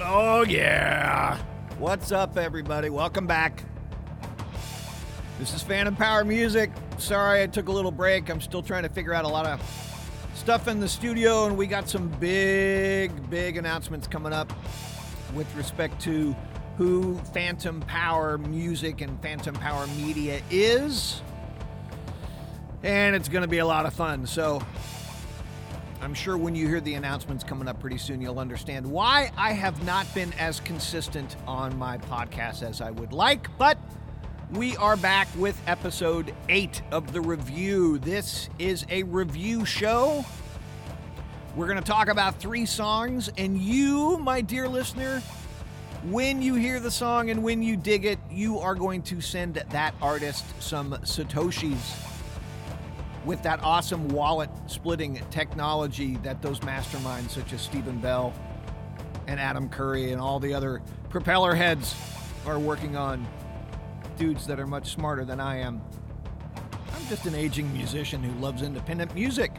Oh, yeah. What's up, everybody? Welcome back. This is Phantom Power Music. Sorry I took a little break. I'm still trying to figure out a lot of stuff in the studio, and we got some big, big announcements coming up with respect to who Phantom Power Music and Phantom Power Media is. And it's going to be a lot of fun. So I'm sure when you hear the announcements coming up pretty soon, you'll understand why I have not been as consistent on my podcast as I would like. But we are back with episode eight of the review. This is a review show. We're going to talk about three songs, and you, my dear listener, when you hear the song and when you dig it, you are going to send that artist some Satoshis with that awesome wallet splitting technology that those masterminds such as Stephen Bell and Adam Curry and all the other propeller heads are working on. Dudes that are much smarter than I am. I'm just an aging musician who loves independent music.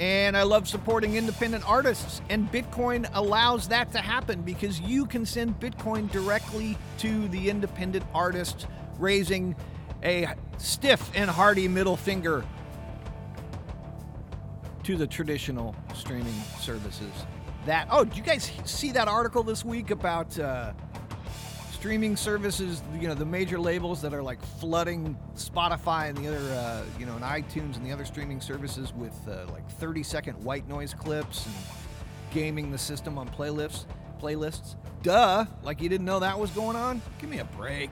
And I love supporting independent artists. And Bitcoin allows that to happen because you can send Bitcoin directly to the independent artist, raising a stiff and hearty middle finger to the traditional streaming services. That oh, did you guys see that article this week about uh, streaming services? You know, the major labels that are like flooding Spotify and the other, uh, you know, and iTunes and the other streaming services with uh, like 30 second white noise clips and gaming the system on playlists. Playlists. Duh! Like you didn't know that was going on? Give me a break.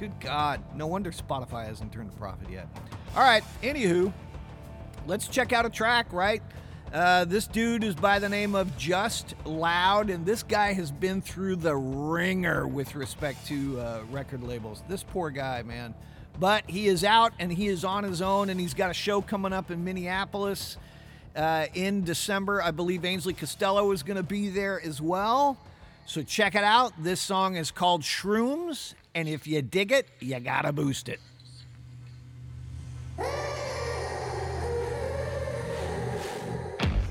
Good God. No wonder Spotify hasn't turned a profit yet. All right, anywho, let's check out a track, right? Uh, this dude is by the name of Just Loud, and this guy has been through the ringer with respect to uh, record labels. This poor guy, man. But he is out and he is on his own, and he's got a show coming up in Minneapolis uh, in December. I believe Ainsley Costello is going to be there as well. So check it out. This song is called Shrooms, and if you dig it, you gotta boost it.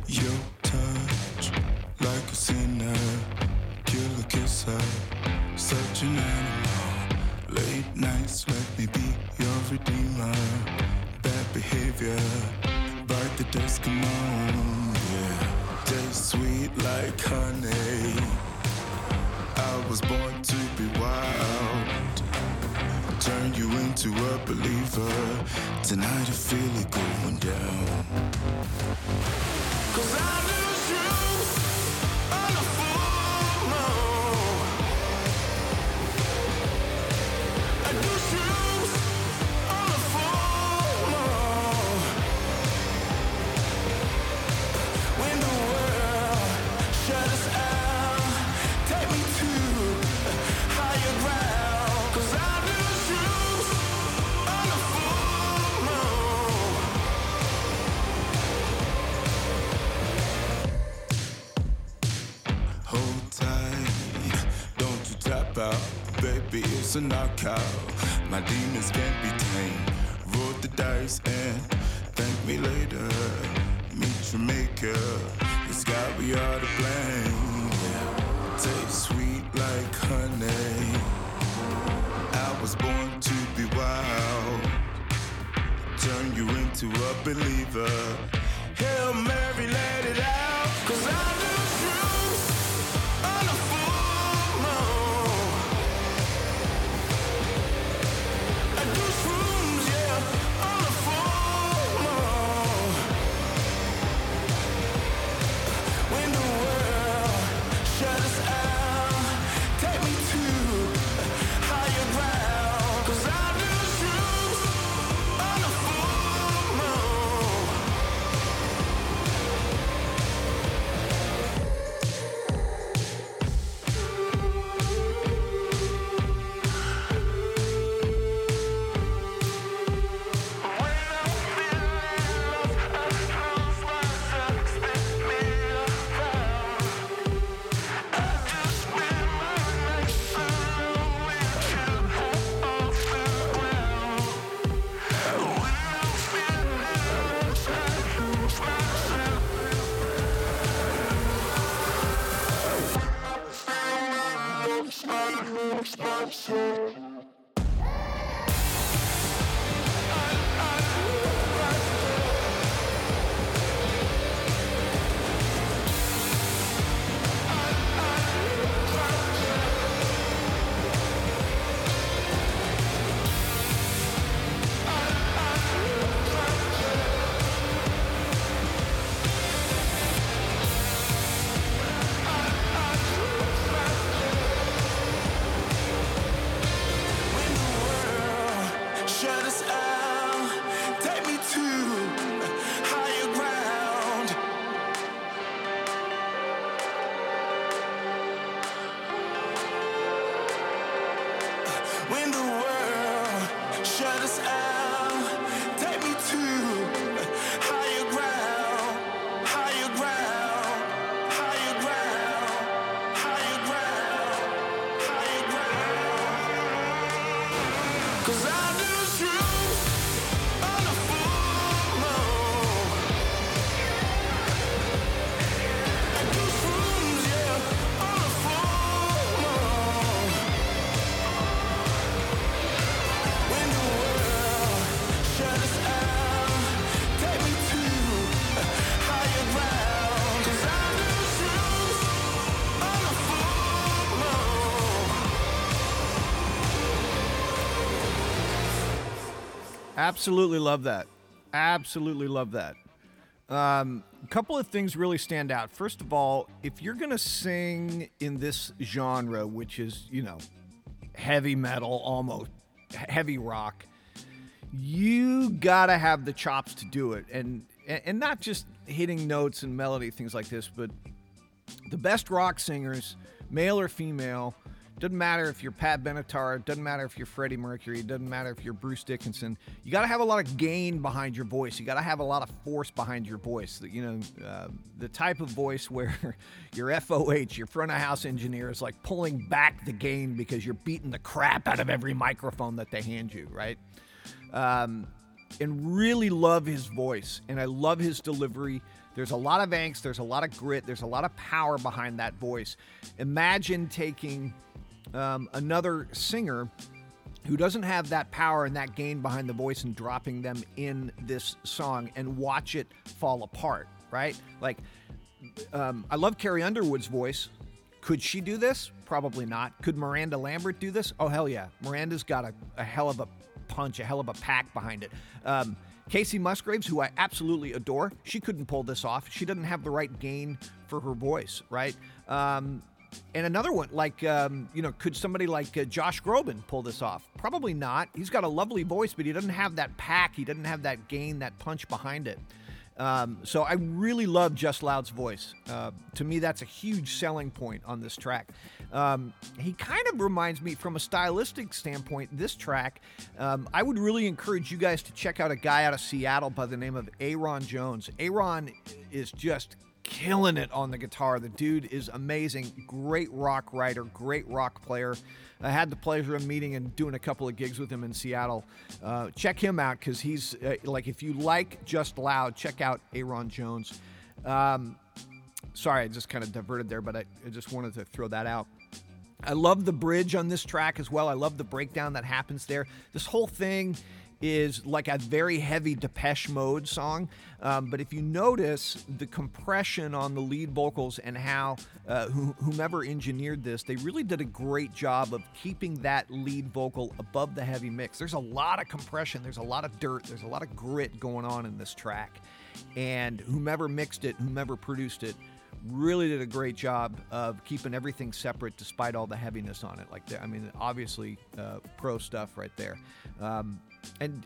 Your touch, like a sinner, kisser, such an animal. Late nights, let me be your redeemer. Bad behavior, bite the come on, yeah. Taste sweet like honey. Was born to be wild. Turn you into a believer. Tonight I feel it going down. Cause I lose you a knockout. My demons can't be tamed. Roll the dice and thank me later. Meet maker, it's got me all to blame. Taste sweet like honey. I was born to be wild. Turn you into a believer. Absolutely love that. Absolutely love that. Um, a couple of things really stand out. First of all, if you're going to sing in this genre, which is, you know, heavy metal, almost heavy rock, you got to have the chops to do it. And, and not just hitting notes and melody, things like this, but the best rock singers, male or female, doesn't matter if you're Pat Benatar. Doesn't matter if you're Freddie Mercury. Doesn't matter if you're Bruce Dickinson. You got to have a lot of gain behind your voice. You got to have a lot of force behind your voice. You know, uh, the type of voice where your FOH, your front of house engineer, is like pulling back the gain because you're beating the crap out of every microphone that they hand you, right? Um, and really love his voice, and I love his delivery. There's a lot of angst, there's a lot of grit, there's a lot of power behind that voice. Imagine taking um, another singer who doesn't have that power and that gain behind the voice and dropping them in this song and watch it fall apart, right? Like, um, I love Carrie Underwood's voice. Could she do this? Probably not. Could Miranda Lambert do this? Oh, hell yeah. Miranda's got a, a hell of a punch, a hell of a pack behind it. Um, Kacey Musgraves, who I absolutely adore, she couldn't pull this off. She doesn't have the right gain for her voice, right? Um, and another one, like, um, you know, could somebody like uh, Josh Groban pull this off? Probably not. He's got a lovely voice, but he doesn't have that pack. He doesn't have that gain, that punch behind it. Um, so I really love Just Loud's voice. Uh, to me, that's a huge selling point on this track. Um, he kind of reminds me, from a stylistic standpoint, this track. Um, I would really encourage you guys to check out a guy out of Seattle by the name of Aaron Jones. Aaron is just killing it on the guitar. The dude is amazing. Great rock writer, great rock player. I had the pleasure of meeting and doing a couple of gigs with him in Seattle. Uh, check him out because he's uh, like, if you like Just Loud, check out Aaron Jones. Um, sorry, I just kind of diverted there, but I, I just wanted to throw that out. I love the bridge on this track as well. I love the breakdown that happens there. This whole thing is like a very heavy Depeche Mode song. Um, but if you notice the compression on the lead vocals and how uh, whomever engineered this, they really did a great job of keeping that lead vocal above the heavy mix. There's a lot of compression, there's a lot of dirt, there's a lot of grit going on in this track. And whomever mixed it, whomever produced it, really did a great job of keeping everything separate despite all the heaviness on it. Like, I mean, obviously, uh, pro stuff right there. Um, and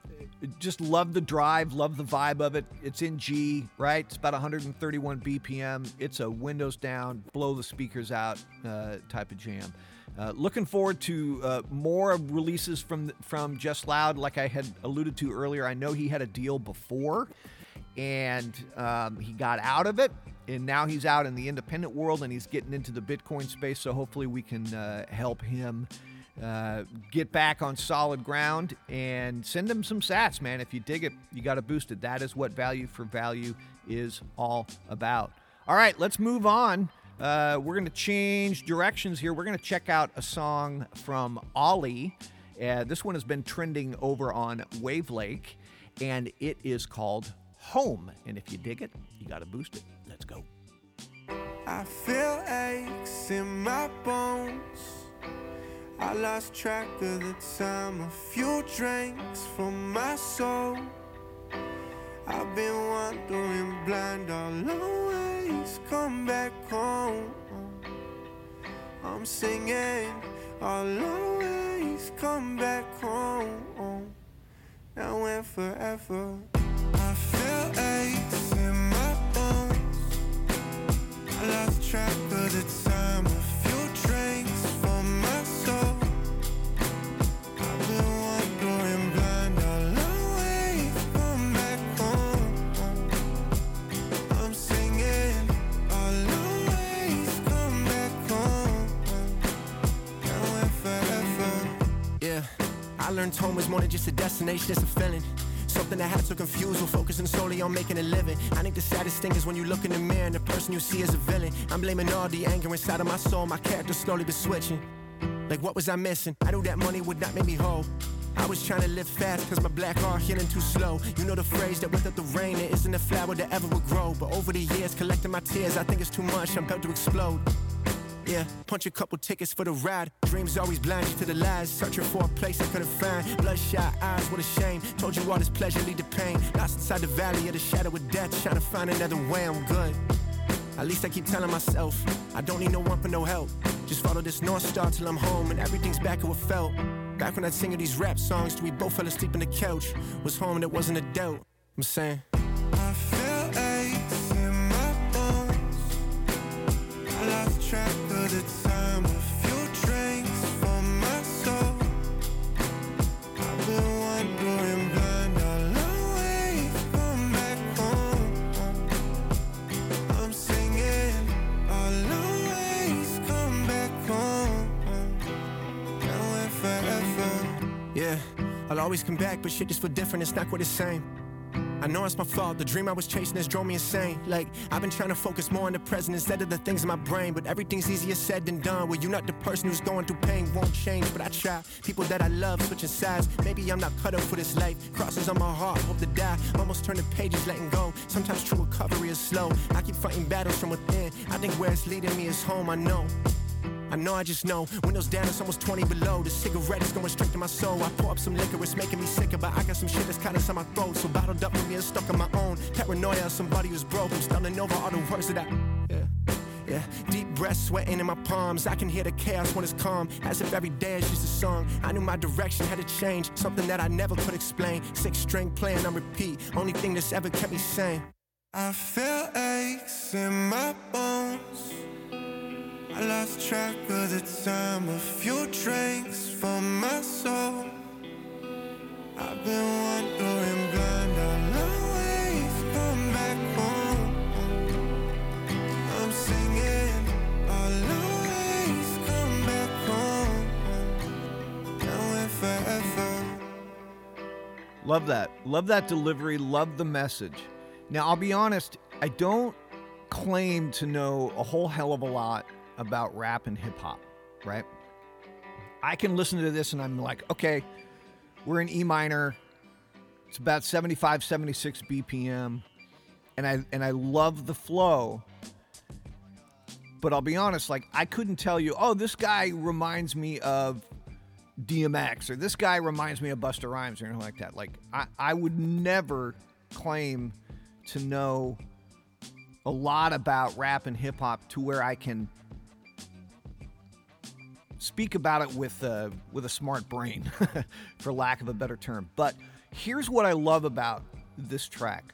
just love the drive, love the vibe of it. It's in G, right? It's about 131 BPM. It's a windows down, blow the speakers out uh, type of jam. Uh, looking forward to uh, more releases from from Just Loud. Like I had alluded to earlier, I know he had a deal before, and um, he got out of it, and now he's out in the independent world, and he's getting into the Bitcoin space. So hopefully, we can uh, help him uh, get back on solid ground and send them some sats, man. If you dig it, you got to boost it. That is what value for value is all about. All right, let's move on. Uh, we're going to change directions here. We're going to check out a song from Ollie. Uh, this one has been trending over on Wavelake, and it is called Home. And if you dig it, you got to boost it. Let's go. I feel aches in my bones. I lost track of the time, a few drinks from my soul. I've been wandering blind, I'll always come back home. I'm singing, I'll always come back home. Now and forever, I feel aches in my bones. I lost track of the time, learned home is more than just a destination, it's a feeling. Something that had to confuse while focusing solely on making a living. I think the saddest thing is when you look in the mirror and the person you see is a villain. I'm blaming all the anger inside of my soul, my character slowly been switching. Like, what was I missing? I knew that money would not make me whole. I was trying to live fast cause my black heart healing too slow. You know the phrase that without the rain, there isn't a flower that ever will grow. But over the years, collecting my tears, I think it's too much, I'm about to explode. Yeah, punch a couple tickets for the ride. Dreams always blind you to the lies. Searching for a place I couldn't find. Bloodshot eyes, what a shame. Told you all this pleasure lead to pain. Lost inside the valley of the shadow of death. Trying to find another way, I'm good. At least I keep telling myself, I don't need no one for no help. Just follow this North Star till I'm home and everything's back how it felt. Back when I'd sing these rap songs till we both fell asleep on the couch. Was home and it wasn't a doubt. I'm saying, always come back, but shit just feel different. It's not quite the same. I know it's my fault. The dream I was chasing has drove me insane. Like, I've been trying to focus more on the present instead of the things in my brain. But everything's easier said than done. Well, you're not the person who's going through pain, won't change. But I try. People that I love switching sides. Maybe I'm not cut up for this life. Crosses on my heart, hope to die. Almost turn the pages, letting go. Sometimes true recovery is slow. I keep fighting battles from within. I think where it's leading me is home, I know. I know, I just know. Windows down, it's almost 20 below. The cigarette is going straight to my soul. I pour up some liquor, it's making me sicker. But I got some shit that's kinda inside my throat. So bottled up for me and stuck on my own. Paranoia, somebody who's broke. I'm stumbling over all the words that I. Yeah. Yeah, deep breath sweating in my palms. I can hear the chaos when it's calm, as if every day is just a song. I knew my direction had to change, something that I never could explain. Six string playing on repeat, only thing that's ever kept me sane. I feel aches in my bones. I lost track of the time, a few drinks for my soul. I've been wandering blind, I'll always come back home. I'm singing, I'll always come back home. Now and forever. Love that. Love that delivery. Love the message. Now, I'll be honest, I don't claim to know a whole hell of a lot about rap and hip hop, right? I can listen to this and I'm like, okay, we're in E minor. It's about 75, 76 BPM. And I and I love the flow. But I'll be honest, like I couldn't tell you, oh, this guy reminds me of DMX or this guy reminds me of Busta Rhymes or anything like that. Like I, I would never claim to know a lot about rap and hip hop to where I can speak about it with a, with a smart brain, for lack of a better term. But here's what I love about this track,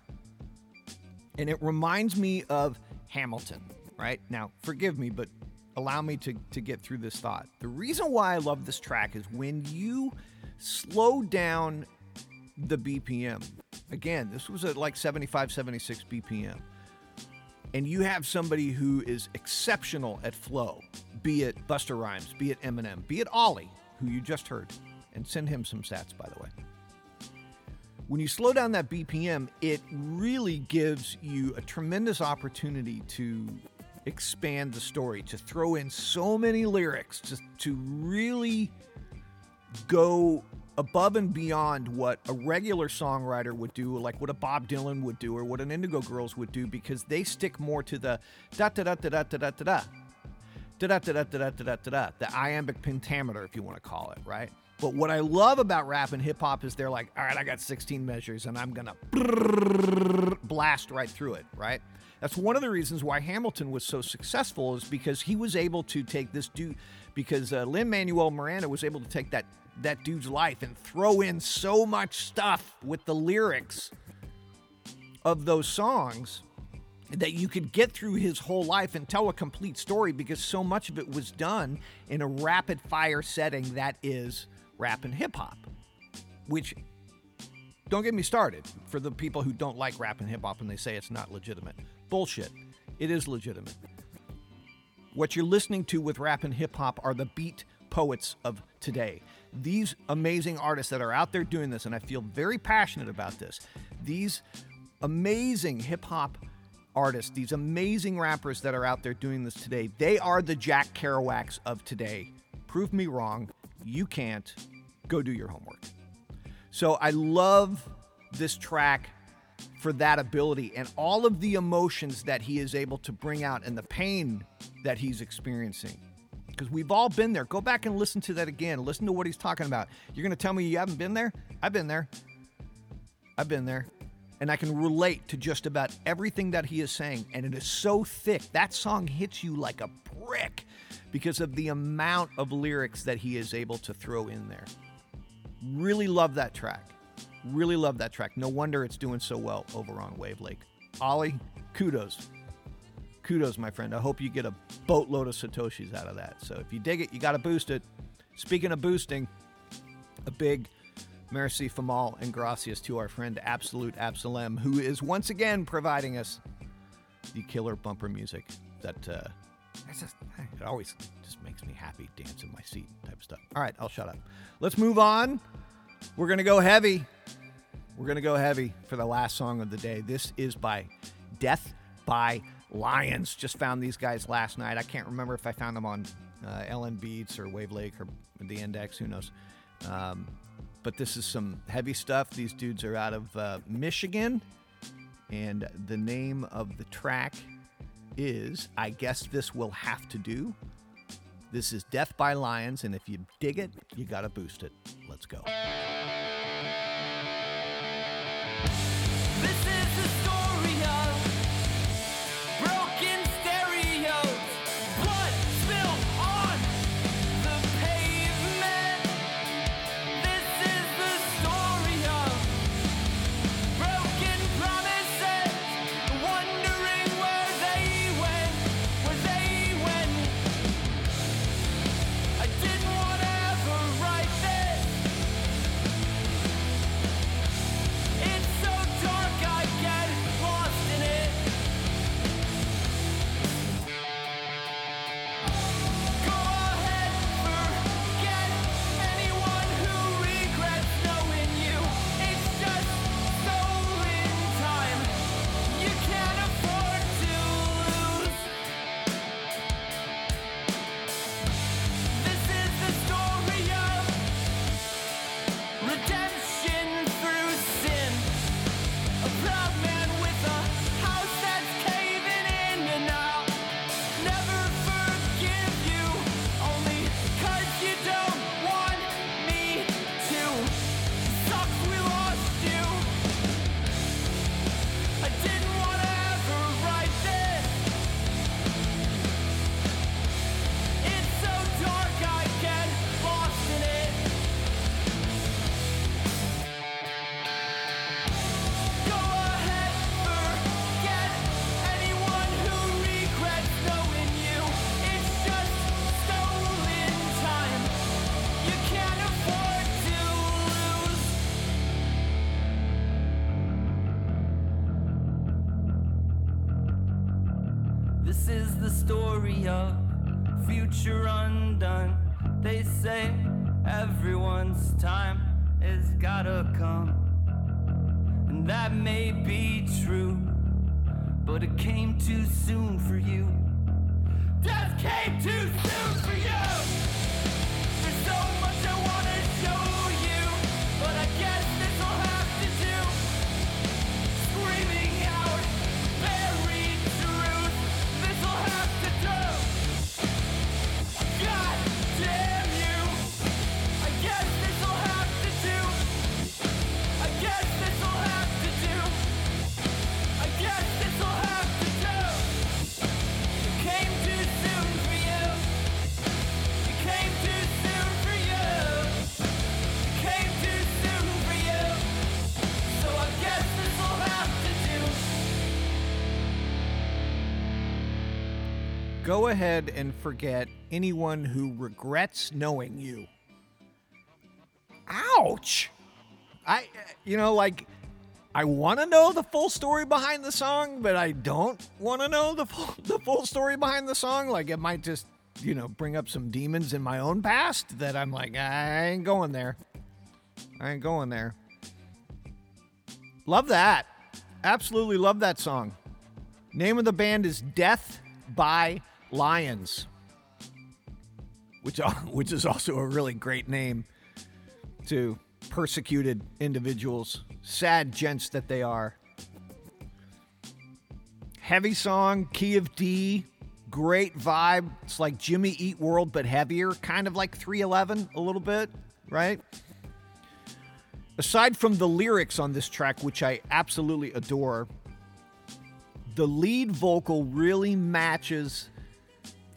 and it reminds me of Hamilton. Right now, forgive me, but allow me to, to get through this thought. The reason why I love this track is when you slow down the BPM. Again, this was at like 75, 76 BPM. And you have somebody who is exceptional at flow, be it Busta Rhymes, be it Eminem, be it Ollie, who you just heard. And send him some sats, by the way. When you slow down that BPM, it really gives you a tremendous opportunity to expand the story, to throw in so many lyrics, to, to really go above and beyond what a regular songwriter would do, like what a Bob Dylan would do or what an Indigo Girls would do, because they stick more to the da da da da da da da da da da da da da da da da da the iambic pentameter, if you want to call it, right? But what I love about rap and hip hop is they're like, all right, I got 16 measures and I'm gonna blast right through it, right? That's one of the reasons why Hamilton was so successful is because he was able to take this dude, because uh, Lin-Manuel Miranda was able to take that that dude's life and throw in so much stuff with the lyrics of those songs that you could get through his whole life and tell a complete story because so much of it was done in a rapid fire setting that is rap and hip hop, which don't get me started for the people who don't like rap and hip hop and they say it's not legitimate. Bullshit. It is legitimate. What you're listening to with rap and hip hop are the beat poets of today. These amazing artists that are out there doing this, and I feel very passionate about this. These amazing hip hop artists, these amazing rappers that are out there doing this today, they are the Jack Kerouacs of today. Prove me wrong. You can't. Go do your homework. So I love this track for that ability and all of the emotions that he is able to bring out and the pain that he's experiencing. Because we've all been there. Go back and listen to that again. Listen to what he's talking about. You're going to tell me you haven't been there? I've been there. I've been there. And I can relate to just about everything that he is saying. And it is so thick. That song hits you like a brick because of the amount of lyrics that he is able to throw in there. Really love that track. Really love that track. No wonder it's doing so well over on Wavelake. Ollie, kudos. Kudos, my friend. I hope you get a boatload of Satoshis out of that. So if you dig it, you got to boost it. Speaking of boosting, a big merci famal and gracias to our friend Absolut Absolem, who is once again providing us the killer bumper music that uh, just, it always just makes me happy, dance in my seat type stuff. All right, I'll shut up. Let's move on. We're going to go heavy. We're going to go heavy for the last song of the day. This is by Death by Lions. Just found these guys last night. I can't remember if I found them on uh, LNBeats or Wavelake or the Index. Who knows? Um, but this is some heavy stuff. These dudes are out of uh, Michigan. And the name of the track is I Guess This Will Have to Do. This is Death by Lions. And if you dig it, you got to boost it. Let's go. proud man. This is the story of future undone. They say everyone's time has gotta come. And that may be true, but it came too soon for you. Death came too soon for you! Ahead and forget anyone who regrets knowing you. Ouch! I, uh, you know, like, I want to know the full story behind the song, but I don't want to know the full, the full story behind the song. Like, it might just you know, bring up some demons in my own past that I'm like, I ain't going there. I ain't going there. Love that. Absolutely love that song. Name of the band is Death by Lions, which which is also a really great name to persecuted individuals, sad gents that they are. Heavy song, key of D, great vibe. It's like Jimmy Eat World, but heavier, kind of like 311 a little bit, right? Aside from the lyrics on this track, which I absolutely adore, the lead vocal really matches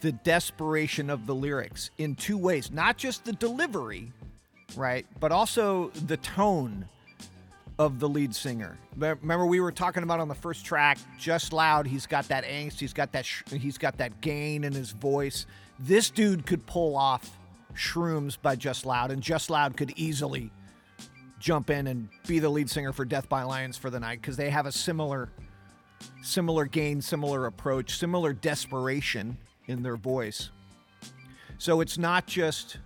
the desperation of the lyrics in two ways. Not just the delivery, right, but also the tone of the lead singer. Remember we were talking about on the first track, just loud. He's got that angst. He's got that. Sh- he's got that gain in his voice. This dude could pull off shrooms by just loud, and just loud could easily jump in and be the lead singer for Death by Lions for the night because they have a similar, similar gain, similar approach, similar desperation in their voice. So it's not just.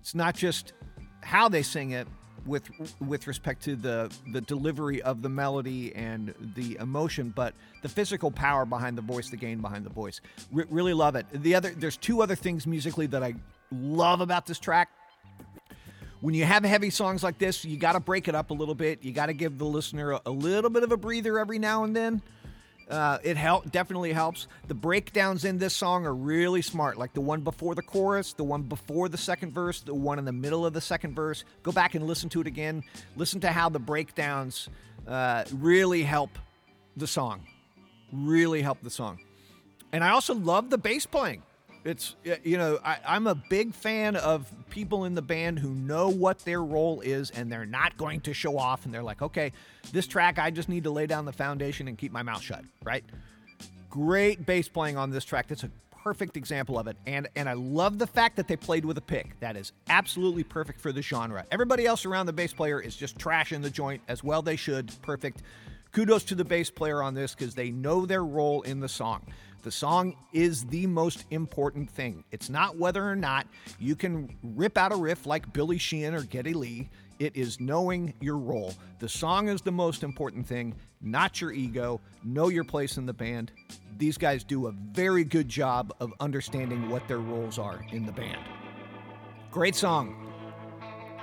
It's not just how they sing it, with with respect to the the delivery of the melody and the emotion, but the physical power behind the voice, the gain behind the voice. R- really love it. The other there's two other things musically that I love about this track. When you have heavy songs like this, you got to break it up a little bit. You got to give the listener a, a little bit of a breather every now and then. Uh, it help definitely helps. The breakdowns in this song are really smart, like the one before the chorus, the one before the second verse, the one in the middle of the second verse. Go back and listen to it again. Listen to how the breakdowns uh, really help the song. Really help the song. And I also love the bass playing. It's you know I, I'm a big fan of people in the band who know what their role is and they're not going to show off and they're like, okay, this track I just need to lay down the foundation and keep my mouth shut, right? Great bass playing on this track. That's a perfect example of it. And and I love the fact that they played with a pick. That is absolutely perfect for the genre. Everybody else around the bass player is just trash in the joint as well they should. Perfect. Kudos to the bass player on this because they know their role in the song. The song is the most important thing. It's not whether or not you can rip out a riff like Billy Sheehan or Geddy Lee. It is knowing your role. The song is the most important thing, not your ego. Know your place in the band. These guys do a very good job of understanding what their roles are in the band. Great song.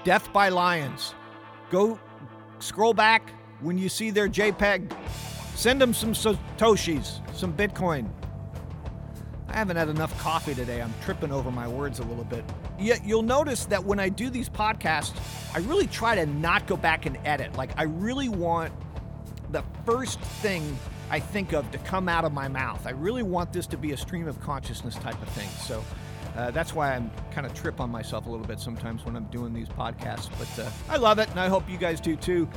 Death by Lions. Go scroll back when you see their JPEG. Send them some Satoshis, some Bitcoin. I haven't had enough coffee today. I'm tripping over my words a little bit. Yet you'll notice that when I do these podcasts, I really try to not go back and edit. Like, I really want the first thing I think of to come out of my mouth. I really want this to be a stream of consciousness type of thing. So uh, that's why I'm kind of trip on myself a little bit sometimes when I'm doing these podcasts. But uh, I love it, and I hope you guys do too.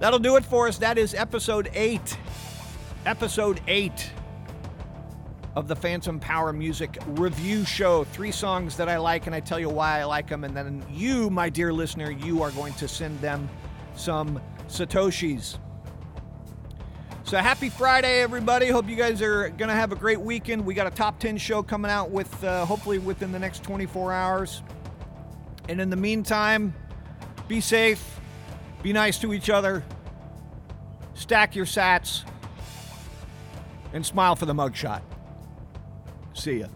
That'll do it for us. That is episode eight. Episode eight of the Phantom Power Music Review Show. Three songs that I like, and I tell you why I like them. And then you, my dear listener, you are going to send them some Satoshis. So happy Friday, everybody. Hope you guys are going to have a great weekend. We got a top 10 show coming out with uh, hopefully within the next 24 hours. And in the meantime, be safe, be nice to each other, stack your sats, and smile for the mugshot. See ya.